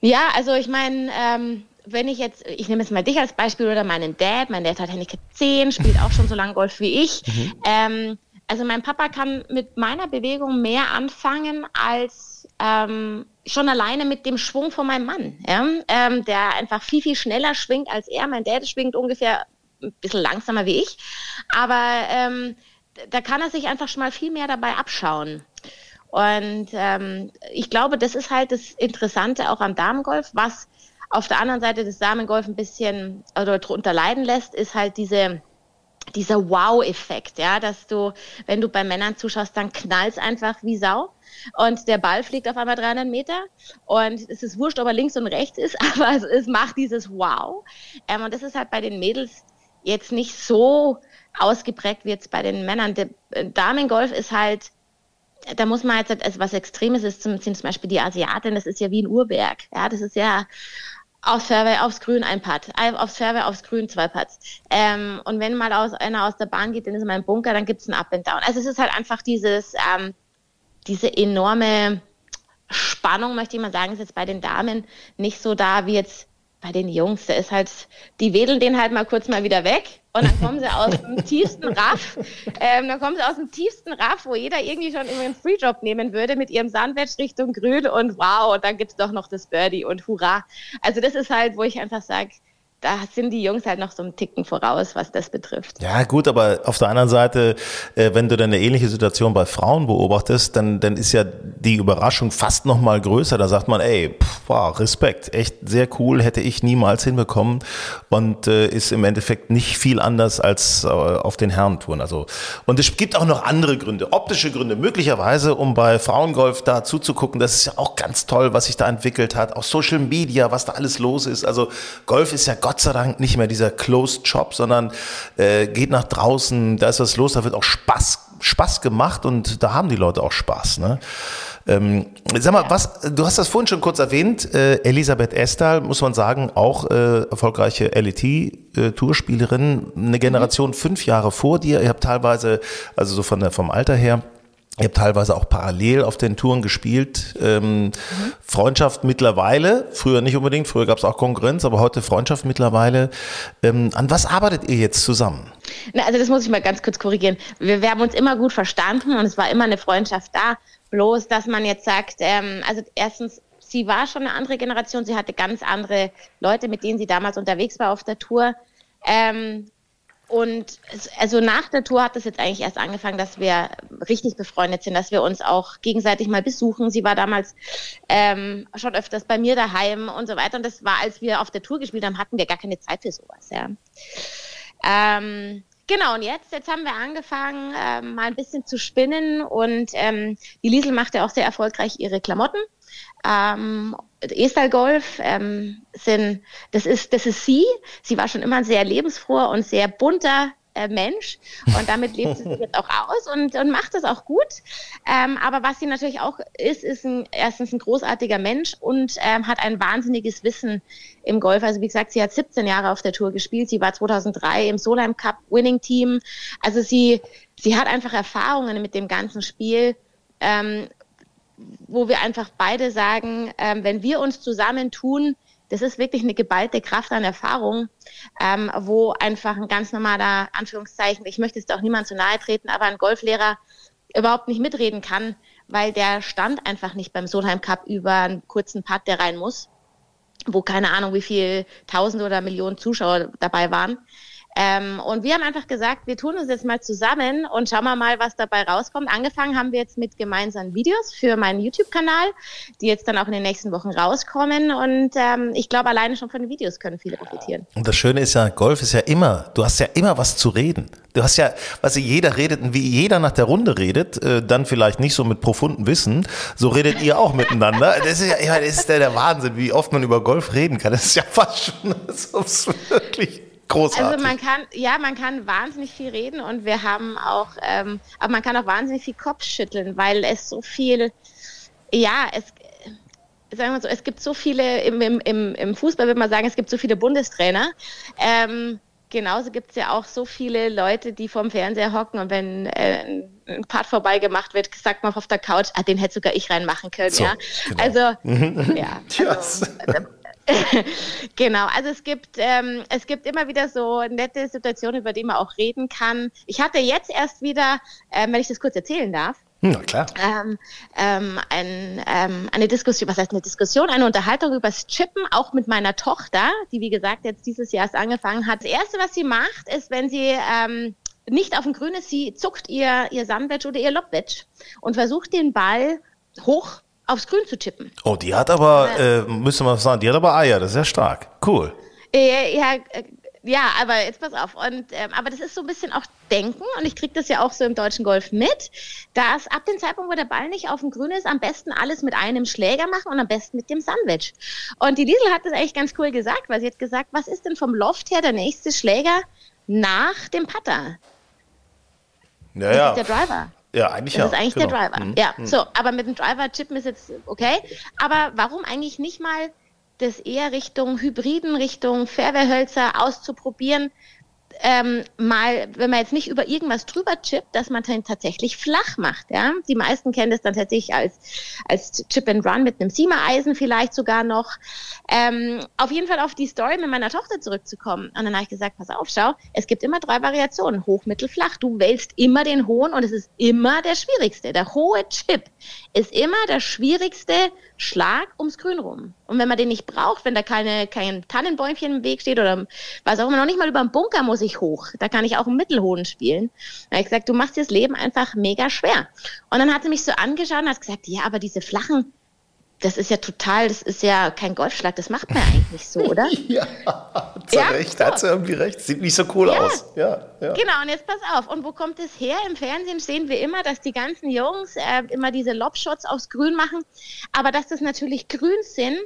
Ja, also ich meine, ähm, wenn ich jetzt, ich nehme jetzt mal dich als Beispiel oder meinen Dad, mein Dad hat Handicap 10, spielt auch schon so lange Golf wie ich. Mhm. Ähm, also mein Papa kann mit meiner Bewegung mehr anfangen als ähm, schon alleine mit dem Schwung von meinem Mann, ja? ähm, der einfach viel, viel schneller schwingt als er. Mein Dad schwingt ungefähr ein bisschen langsamer wie ich, aber ähm, da kann er sich einfach schon mal viel mehr dabei abschauen. Und ähm, ich glaube, das ist halt das Interessante auch am Damengolf, was auf der anderen Seite des Damengolf ein bisschen oder drunter leiden lässt, ist halt diese dieser Wow-Effekt, ja, dass du, wenn du bei Männern zuschaust, dann knallst einfach wie Sau und der Ball fliegt auf einmal 300 Meter und es ist wurscht, ob er links und rechts ist, aber es, es macht dieses Wow. Ähm, und das ist halt bei den Mädels jetzt nicht so ausgeprägt wie jetzt bei den Männern. Der äh, Damengolf ist halt, da muss man jetzt, also was Extremes ist, sind zum Beispiel die Asiatin, das ist ja wie ein Uhrwerk. Ja, das ist ja Aufs Fairway, aufs Grün ein Putt, aufs Fairway, aufs Grün zwei Putts. Ähm, und wenn mal aus, einer aus der Bahn geht, dann ist er mal im Bunker, dann gibt's ein Up and Down. Also es ist halt einfach dieses, ähm, diese enorme Spannung, möchte ich mal sagen, ist jetzt bei den Damen nicht so da wie jetzt bei den Jungs. Da ist halt, die wedeln den halt mal kurz mal wieder weg und dann kommen sie aus dem tiefsten Raff, ähm, dann kommen sie aus dem tiefsten Raff, wo jeder irgendwie schon immer einen Freedrop nehmen würde mit ihrem Sandwich Richtung Grün und wow, und dann gibt's doch noch das Birdie und hurra. Also das ist halt, wo ich einfach sage, da sind die Jungs halt noch so einen Ticken voraus, was das betrifft. Ja, gut, aber auf der anderen Seite, äh, wenn du dann eine ähnliche Situation bei Frauen beobachtest, dann, dann ist ja die Überraschung fast noch mal größer. Da sagt man, ey, pff, wow, Respekt, echt sehr cool, hätte ich niemals hinbekommen und äh, ist im Endeffekt nicht viel anders als äh, auf den Herrentouren. Also, und es gibt auch noch andere Gründe, optische Gründe, möglicherweise, um bei Frauengolf da zuzugucken. Das ist ja auch ganz toll, was sich da entwickelt hat. Auch Social Media, was da alles los ist. Also Golf ist ja Gott sei Dank nicht mehr dieser Closed Shop, sondern äh, geht nach draußen, da ist was los, da wird auch Spaß, Spaß gemacht und da haben die Leute auch Spaß. Ne? Ähm, sag mal, was, du hast das vorhin schon kurz erwähnt, äh, Elisabeth Estal, muss man sagen, auch äh, erfolgreiche LET-Tourspielerin, äh, eine Generation mhm. fünf Jahre vor dir. Ihr habt teilweise, also so von der, vom Alter her, Ihr habt teilweise auch parallel auf den Touren gespielt. Ähm, mhm. Freundschaft mittlerweile, früher nicht unbedingt, früher gab es auch Konkurrenz, aber heute Freundschaft mittlerweile. Ähm, an was arbeitet ihr jetzt zusammen? Na, also das muss ich mal ganz kurz korrigieren. Wir, wir, haben uns immer gut verstanden und es war immer eine Freundschaft da. Bloß, dass man jetzt sagt, ähm, also erstens, sie war schon eine andere Generation, sie hatte ganz andere Leute, mit denen sie damals unterwegs war auf der Tour. Ähm, und also nach der Tour hat es jetzt eigentlich erst angefangen, dass wir richtig befreundet sind, dass wir uns auch gegenseitig mal besuchen. Sie war damals ähm, schon öfters bei mir daheim und so weiter. Und das war, als wir auf der Tour gespielt haben, hatten wir gar keine Zeit für sowas. Ja. Ähm, genau, und jetzt, jetzt haben wir angefangen, ähm, mal ein bisschen zu spinnen. Und ähm, die Liesel macht ja auch sehr erfolgreich ihre Klamotten. Ähm, Estal Golf ähm, sind, das ist, das ist sie. Sie war schon immer ein sehr lebensfroher und sehr bunter äh, Mensch und damit lebt sie sich jetzt auch aus und, und macht das auch gut. Ähm, aber was sie natürlich auch ist, ist ein, erstens ein großartiger Mensch und ähm, hat ein wahnsinniges Wissen im Golf. Also wie gesagt, sie hat 17 Jahre auf der Tour gespielt. Sie war 2003 im Solheim Cup Winning Team. Also sie, sie hat einfach Erfahrungen mit dem ganzen Spiel. Ähm, wo wir einfach beide sagen, ähm, wenn wir uns zusammentun, das ist wirklich eine geballte Kraft an Erfahrung, ähm, wo einfach ein ganz normaler, Anführungszeichen, ich möchte jetzt auch niemand zu nahe treten, aber ein Golflehrer überhaupt nicht mitreden kann, weil der stand einfach nicht beim Solheim Cup über einen kurzen Putt, der rein muss, wo keine Ahnung, wie viel Tausende oder Millionen Zuschauer dabei waren. Ähm, und wir haben einfach gesagt, wir tun uns jetzt mal zusammen und schauen wir mal, was dabei rauskommt. Angefangen haben wir jetzt mit gemeinsamen Videos für meinen YouTube-Kanal, die jetzt dann auch in den nächsten Wochen rauskommen. Und ähm, ich glaube, alleine schon von den Videos können viele profitieren. Und das Schöne ist ja, Golf ist ja immer, du hast ja immer was zu reden. Du hast ja, was jeder redet, wie jeder nach der Runde redet, äh, dann vielleicht nicht so mit profundem Wissen, so redet ihr auch miteinander. Das ist ja, ja das ist der, der Wahnsinn, wie oft man über Golf reden kann. Das ist ja fast schon, das ist wirklich Großartig. Also man kann, ja, man kann wahnsinnig viel reden und wir haben auch, ähm, aber man kann auch wahnsinnig viel Kopf schütteln, weil es so viel, ja, es, sagen wir so, es gibt so viele, im, im, im Fußball würde man sagen, es gibt so viele Bundestrainer. Ähm, genauso gibt es ja auch so viele Leute, die vorm Fernseher hocken und wenn äh, ein Part vorbei gemacht wird, sagt man auf der Couch, ah, den hätte sogar ich reinmachen können, so, ja. Genau. Also, ja. Also, äh, genau, also es gibt, ähm, es gibt immer wieder so nette Situationen, über die man auch reden kann. Ich hatte jetzt erst wieder, ähm, wenn ich das kurz erzählen darf, na klar. Ähm, ähm, ein, ähm, eine Diskussion, was heißt eine Diskussion, eine Unterhaltung über das Chippen, auch mit meiner Tochter, die wie gesagt jetzt dieses Jahr erst angefangen hat. Das Erste, was sie macht, ist, wenn sie ähm, nicht auf dem Grün ist, sie zuckt ihr, ihr Sandwich oder ihr Lobwedge und versucht den Ball hoch aufs Grün zu chippen. Oh, die hat aber, äh, müssen wir sagen, die hat aber Eier, das ist ja stark. Cool. Äh, ja, äh, ja, aber jetzt pass auf. Und, ähm, aber das ist so ein bisschen auch Denken und ich kriege das ja auch so im deutschen Golf mit, dass ab dem Zeitpunkt, wo der Ball nicht auf dem Grün ist, am besten alles mit einem Schläger machen und am besten mit dem Sandwich. Und die Liesel hat das eigentlich ganz cool gesagt, weil sie hat gesagt, was ist denn vom Loft her der nächste Schläger nach dem Putter? Ja, ja. Das ist der Driver. Ja, eigentlich das ja. Das ist eigentlich genau. der Driver. Mhm. Ja, mhm. so, aber mit dem Driver chippen ist jetzt okay. Aber warum eigentlich nicht mal das eher Richtung Hybriden, Richtung Fairway-Hölzer auszuprobieren? Ähm, mal, wenn man jetzt nicht über irgendwas drüber chippt, dass man dann tatsächlich flach macht. Ja? Die meisten kennen das dann tatsächlich als, als Chip and Run mit einem Siemer-Eisen vielleicht sogar noch. Ähm, auf jeden Fall auf die Story mit meiner Tochter zurückzukommen. Und dann habe ich gesagt, pass auf, schau, es gibt immer drei Variationen, hoch, mittel, flach. Du wählst immer den hohen und es ist immer der schwierigste. Der hohe Chip ist immer der schwierigste Schlag ums Grün rum. Und wenn man den nicht braucht, wenn da keine, kein Tannenbäumchen im Weg steht oder was auch immer, noch nicht mal über den Bunker muss ich hoch. Da kann ich auch im Mittelhohen spielen. Da habe ich gesagt, du machst dir das Leben einfach mega schwer. Und dann hat sie mich so angeschaut und hat gesagt, ja, aber diese flachen, das ist ja total, das ist ja kein Golfschlag, das macht man eigentlich nicht so, oder? ja, hat sie ja, recht, so. hat sie irgendwie recht. Sieht nicht so cool ja. aus. Ja, ja. Genau, und jetzt pass auf. Und wo kommt es her? Im Fernsehen sehen wir immer, dass die ganzen Jungs äh, immer diese Lobshots aufs Grün machen, aber dass das natürlich grün sind,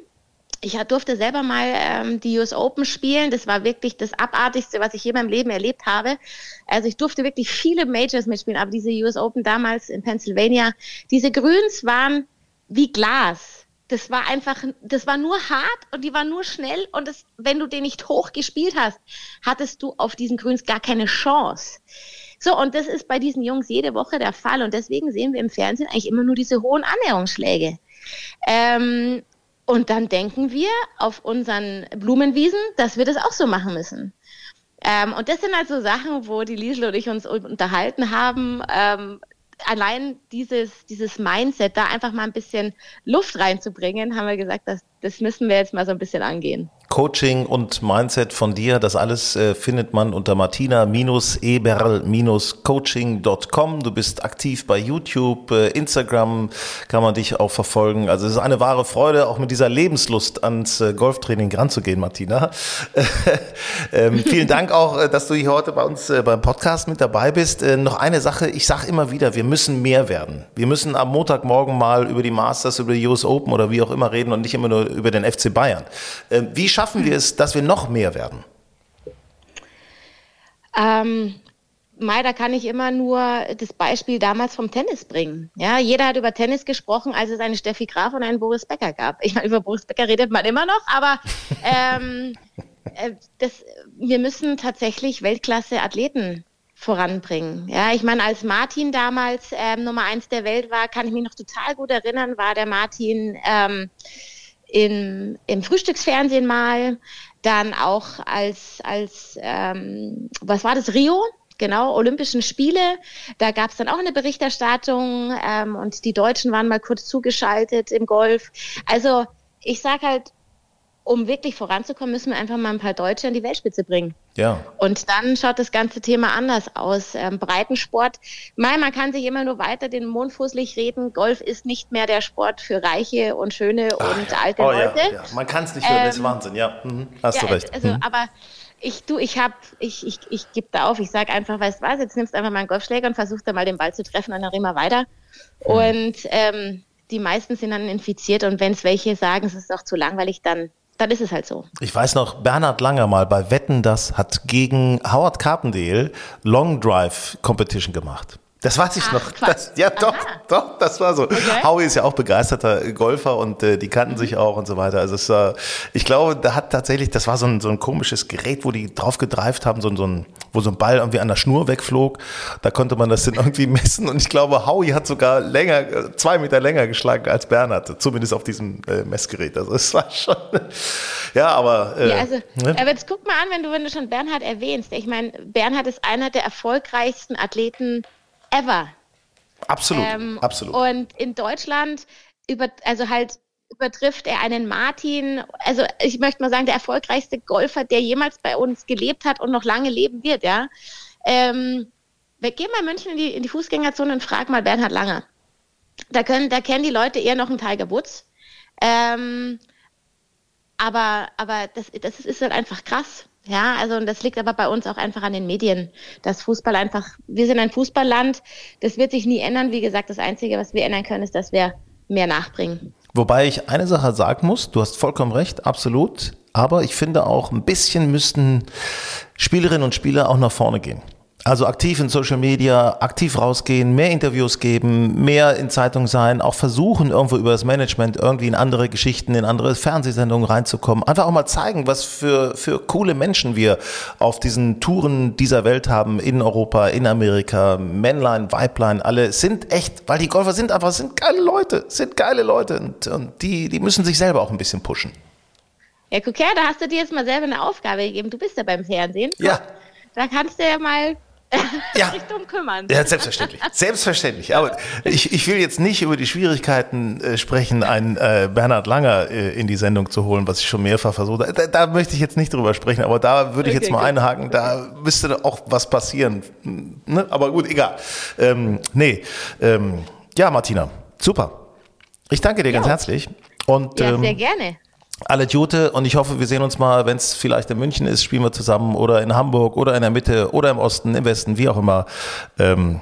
ich durfte selber mal ähm, die US Open spielen. Das war wirklich das Abartigste, was ich je in meinem Leben erlebt habe. Also ich durfte wirklich viele Majors mitspielen, aber diese US Open damals in Pennsylvania, diese Grüns waren wie Glas das war einfach, das war nur hart und die war nur schnell und das, wenn du den nicht hoch gespielt hast, hattest du auf diesen Grüns gar keine Chance. So, und das ist bei diesen Jungs jede Woche der Fall und deswegen sehen wir im Fernsehen eigentlich immer nur diese hohen Annäherungsschläge. Ähm, und dann denken wir auf unseren Blumenwiesen, dass wir das auch so machen müssen. Ähm, und das sind also Sachen, wo die Liesel und ich uns unterhalten haben. Ähm, allein dieses, dieses Mindset, da einfach mal ein bisschen Luft reinzubringen, haben wir gesagt, das, das müssen wir jetzt mal so ein bisschen angehen. Coaching und Mindset von dir, das alles äh, findet man unter martina-eberl-coaching.com. Du bist aktiv bei YouTube, äh, Instagram kann man dich auch verfolgen. Also es ist eine wahre Freude, auch mit dieser Lebenslust ans äh, Golftraining ranzugehen, Martina. ähm, vielen Dank auch, äh, dass du hier heute bei uns äh, beim Podcast mit dabei bist. Äh, noch eine Sache, ich sage immer wieder, wir müssen mehr werden. Wir müssen am Montagmorgen mal über die Masters, über die US Open oder wie auch immer reden und nicht immer nur über den FC Bayern. wie schaffen wir es, dass wir noch mehr werden? Ähm, Mai, da kann ich immer nur das Beispiel damals vom Tennis bringen. Ja, jeder hat über Tennis gesprochen, als es eine Steffi Graf und einen Boris Becker gab. Ich meine, über Boris Becker redet man immer noch, aber ähm, äh, das, wir müssen tatsächlich Weltklasse-Athleten voranbringen. Ja, ich meine, als Martin damals ähm, Nummer eins der Welt war, kann ich mich noch total gut erinnern, war der Martin ähm, in, im Frühstücksfernsehen mal, dann auch als, als ähm, was war das, Rio? Genau, Olympischen Spiele. Da gab es dann auch eine Berichterstattung ähm, und die Deutschen waren mal kurz zugeschaltet im Golf. Also ich sage halt, um wirklich voranzukommen, müssen wir einfach mal ein paar Deutsche an die Weltspitze bringen. Ja. Und dann schaut das ganze Thema anders aus. Ähm, Breitensport, mein, man kann sich immer nur weiter den Mund fußlich reden. Golf ist nicht mehr der Sport für Reiche und Schöne Ach, und ja. alte oh, Leute. Ja, ja. Man kann es nicht hören, ähm, das ist ähm, Wahnsinn, ja. Mhm. Hast du recht. Also, mhm. aber ich, du, ich hab, ich, ich, ich gebe da auf. Ich sage einfach, weißt du was, jetzt nimmst du einfach mal einen Golfschläger und versuchst da mal den Ball zu treffen und dann immer weiter. Mhm. Und ähm, die meisten sind dann infiziert und wenn es welche sagen, es ist auch zu langweilig, dann dann ist es halt so. Ich weiß noch, Bernhard Langer mal bei Wetten, das hat gegen Howard Carpendale Long Drive Competition gemacht. Das weiß ich Ach, noch. Das, ja, doch, Aha. doch, das war so. Okay. Howie ist ja auch begeisterter Golfer und äh, die kannten mhm. sich auch und so weiter. Also es, äh, ich glaube, da hat tatsächlich, das war so ein, so ein komisches Gerät, wo die drauf gedreift haben, so, so ein, wo so ein Ball irgendwie an der Schnur wegflog. Da konnte man das dann irgendwie messen und ich glaube, Howie hat sogar länger, äh, zwei Meter länger geschlagen als Bernhard, zumindest auf diesem äh, Messgerät. Also es war schon, ja, aber. Äh, ja, also, ne? aber jetzt guck mal an, wenn du, wenn du schon Bernhard erwähnst. Ich meine, Bernhard ist einer der erfolgreichsten Athleten ever. Absolut, ähm, absolut. Und in Deutschland über, also halt übertrifft er einen Martin, also ich möchte mal sagen, der erfolgreichste Golfer, der jemals bei uns gelebt hat und noch lange leben wird, ja. Ähm, wir gehen mal München in die, in die Fußgängerzone und fragen mal Bernhard Langer. Da können, da kennen die Leute eher noch einen Tiger Woods. Ähm, aber, aber das, das ist halt einfach krass. Ja, also und das liegt aber bei uns auch einfach an den Medien. Das Fußball einfach, wir sind ein Fußballland, das wird sich nie ändern. Wie gesagt, das Einzige, was wir ändern können, ist, dass wir mehr nachbringen. Wobei ich eine Sache sagen muss, du hast vollkommen recht, absolut. Aber ich finde auch, ein bisschen müssten Spielerinnen und Spieler auch nach vorne gehen. Also aktiv in Social Media, aktiv rausgehen, mehr Interviews geben, mehr in Zeitung sein, auch versuchen, irgendwo über das Management irgendwie in andere Geschichten, in andere Fernsehsendungen reinzukommen. Einfach auch mal zeigen, was für, für coole Menschen wir auf diesen Touren dieser Welt haben, in Europa, in Amerika, Männlein, Weiblein, alle sind echt, weil die Golfer sind einfach, sind geile Leute, sind geile Leute und, und die, die müssen sich selber auch ein bisschen pushen. Ja, guck her, da hast du dir jetzt mal selber eine Aufgabe gegeben. Du bist ja beim Fernsehen. Ja. Da kannst du ja mal ja. sich drum kümmern. Ja, selbstverständlich. Selbstverständlich. Aber ich, ich will jetzt nicht über die Schwierigkeiten äh, sprechen, einen äh, Bernhard Langer äh, in die Sendung zu holen, was ich schon mehrfach versucht habe. Da, da möchte ich jetzt nicht drüber sprechen, aber da würde ich okay, jetzt mal gut. einhaken, da müsste auch was passieren. Ne? Aber gut, egal. Ähm, nee. Ähm, ja, Martina, super. Ich danke dir ja. ganz herzlich. Und, ja, sehr ähm, gerne alle Jute und ich hoffe, wir sehen uns mal, wenn es vielleicht in München ist, spielen wir zusammen oder in Hamburg oder in der Mitte oder im Osten, im Westen, wie auch immer. Ähm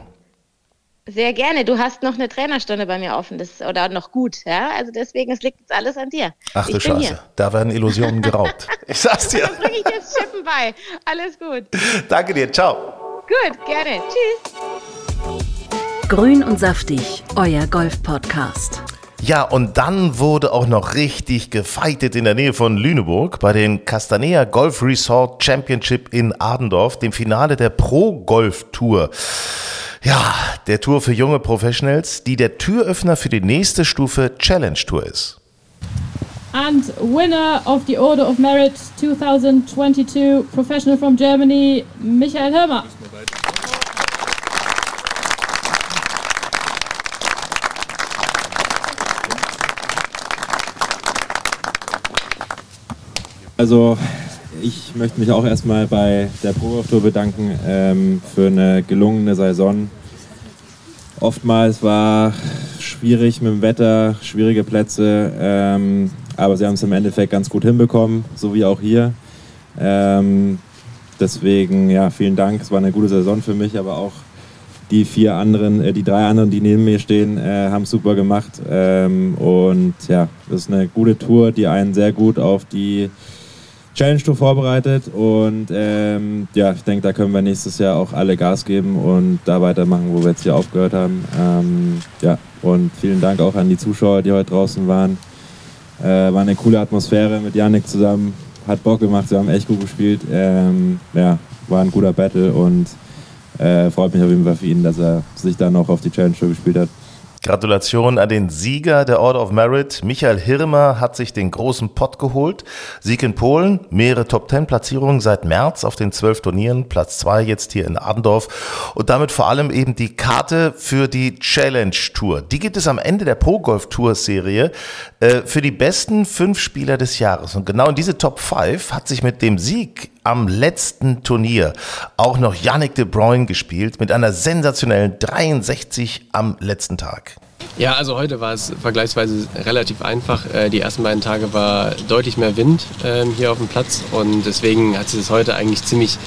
sehr gerne. Du hast noch eine Trainerstunde bei mir offen, das, oder noch gut, ja. Also deswegen, es liegt jetzt alles an dir. Ach du Scheiße, hier. da werden Illusionen geraubt. Ich sag's dir. Dann bringe ich jetzt Schippen bei. Alles gut. Danke dir, ciao. Gut, gerne. Tschüss. Grün und saftig, euer Golf-Podcast. Ja, und dann wurde auch noch richtig gefeitet in der Nähe von Lüneburg bei den Castanea Golf Resort Championship in Adendorf, dem Finale der Pro Golf Tour. Ja, der Tour für junge Professionals, die der Türöffner für die nächste Stufe Challenge Tour ist. And winner of the Order of Merit 2022 Professional from Germany, Michael Hirmer. Also ich möchte mich auch erstmal bei der Pro Tour bedanken ähm, für eine gelungene Saison. Oftmals war schwierig mit dem Wetter, schwierige Plätze, ähm, aber sie haben es im Endeffekt ganz gut hinbekommen, so wie auch hier. Ähm, deswegen, ja, vielen Dank. Es war eine gute Saison für mich, aber auch die vier anderen, äh, die drei anderen, die neben mir stehen, äh, haben super gemacht. Ähm, und ja, das ist eine gute Tour, die einen sehr gut auf die Challenge Tour vorbereitet und ähm, ja, ich denke, da können wir nächstes Jahr auch alle Gas geben und da weitermachen, wo wir jetzt hier aufgehört haben. Ähm, ja, und vielen Dank auch an die Zuschauer, die heute draußen waren. Äh, war eine coole Atmosphäre mit Yannick zusammen, hat Bock gemacht, sie haben echt gut gespielt. Ähm, ja, war ein guter Battle und äh, freut mich auf jeden Fall für ihn, dass er sich da noch auf die Challenge Tour gespielt hat. Gratulation an den Sieger der Order of Merit. Michael Hirmer hat sich den großen Pott geholt. Sieg in Polen, mehrere Top-10-Platzierungen seit März auf den zwölf Turnieren, Platz zwei jetzt hier in Adendorf und damit vor allem eben die Karte für die Challenge Tour. Die gibt es am Ende der Pro Golf Tour Serie äh, für die besten fünf Spieler des Jahres. Und genau in diese Top 5 hat sich mit dem Sieg am letzten Turnier auch noch Yannick de Bruyne gespielt mit einer sensationellen 63 am letzten Tag. Ja, also heute war es vergleichsweise relativ einfach. Äh, die ersten beiden Tage war deutlich mehr Wind ähm, hier auf dem Platz und deswegen hat sich das heute eigentlich ziemlich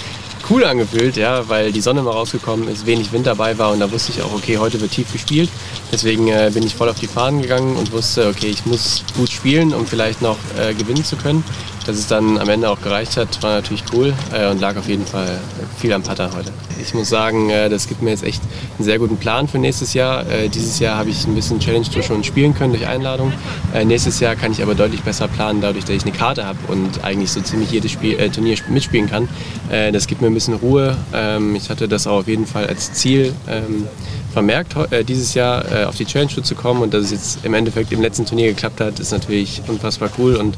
cool angefühlt, ja, weil die Sonne mal rausgekommen ist, wenig Wind dabei war und da wusste ich auch, okay, heute wird tief gespielt. Deswegen äh, bin ich voll auf die Fahnen gegangen und wusste, okay, ich muss gut spielen, um vielleicht noch äh, gewinnen zu können. Dass es dann am Ende auch gereicht hat, war natürlich cool äh, und lag auf jeden Fall viel am Patter heute. Ich muss sagen, äh, das gibt mir jetzt echt einen sehr guten Plan für nächstes Jahr. Äh, dieses Jahr habe ich ein bisschen Challenge Tour schon spielen können durch Einladung. Äh, nächstes Jahr kann ich aber deutlich besser planen, dadurch, dass ich eine Karte habe und eigentlich so ziemlich jedes Spiel, Turnier mitspielen kann. das gibt mir ein bisschen Ruhe. Ähm, ich hatte das auch auf jeden Fall als Ziel ähm, vermerkt, dieses Jahr auf die Challenge Tour zu kommen und dass es jetzt im Endeffekt im letzten Turnier geklappt hat, ist natürlich unfassbar cool und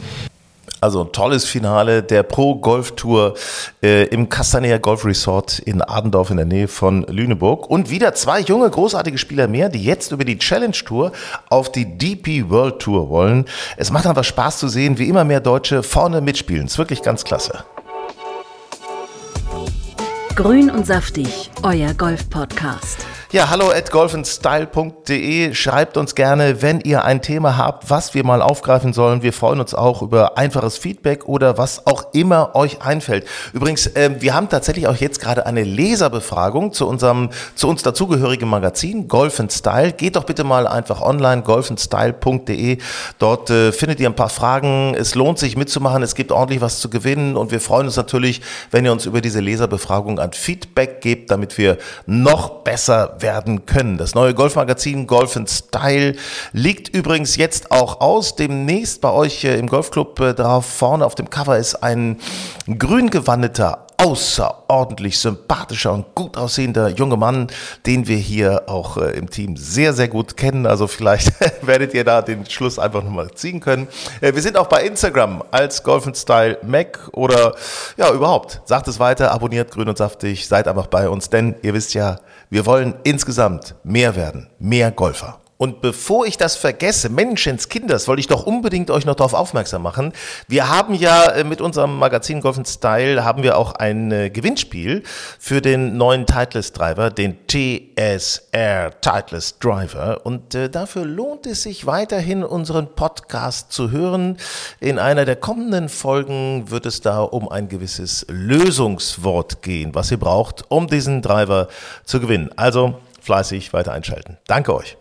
also tolles Finale der Pro Golf Tour äh, im Castanea Golf Resort in Adendorf in der Nähe von Lüneburg. Und wieder zwei junge, großartige Spieler mehr, die jetzt über die Challenge Tour auf die DP World Tour wollen. Es macht einfach Spaß zu sehen, wie immer mehr Deutsche vorne mitspielen. Ist wirklich ganz klasse. Grün und saftig, euer Golf-Podcast. Ja, hallo at golfandstyle.de. Schreibt uns gerne, wenn ihr ein Thema habt, was wir mal aufgreifen sollen. Wir freuen uns auch über einfaches Feedback oder was auch immer euch einfällt. Übrigens, äh, wir haben tatsächlich auch jetzt gerade eine Leserbefragung zu unserem, zu uns dazugehörigen Magazin Golf and Style. Geht doch bitte mal einfach online, golfandstyle.de. Dort äh, findet ihr ein paar Fragen. Es lohnt sich mitzumachen. Es gibt ordentlich was zu gewinnen und wir freuen uns natürlich, wenn ihr uns über diese Leserbefragung ein Feedback gebt, damit wir noch besser werden können. Das neue Golfmagazin Golf in Style liegt übrigens jetzt auch aus. Demnächst bei euch im Golfclub äh, drauf vorne auf dem Cover ist ein grün gewandeter außerordentlich sympathischer und gut aussehender junge Mann, den wir hier auch äh, im Team sehr, sehr gut kennen. Also vielleicht werdet ihr da den Schluss einfach nochmal ziehen können. Äh, wir sind auch bei Instagram als Golf Style Mac oder ja, überhaupt. Sagt es weiter, abonniert grün und saftig, seid einfach bei uns, denn ihr wisst ja, wir wollen insgesamt mehr werden, mehr Golfer. Und bevor ich das vergesse, Menschenskinders, wollte ich doch unbedingt euch noch darauf aufmerksam machen. Wir haben ja äh, mit unserem Magazin Golf Style haben wir auch ein äh, Gewinnspiel für den neuen Titleist Driver, den TSR Titleist Driver. Und äh, dafür lohnt es sich weiterhin, unseren Podcast zu hören. In einer der kommenden Folgen wird es da um ein gewisses Lösungswort gehen, was ihr braucht, um diesen Driver zu gewinnen. Also fleißig weiter einschalten. Danke euch.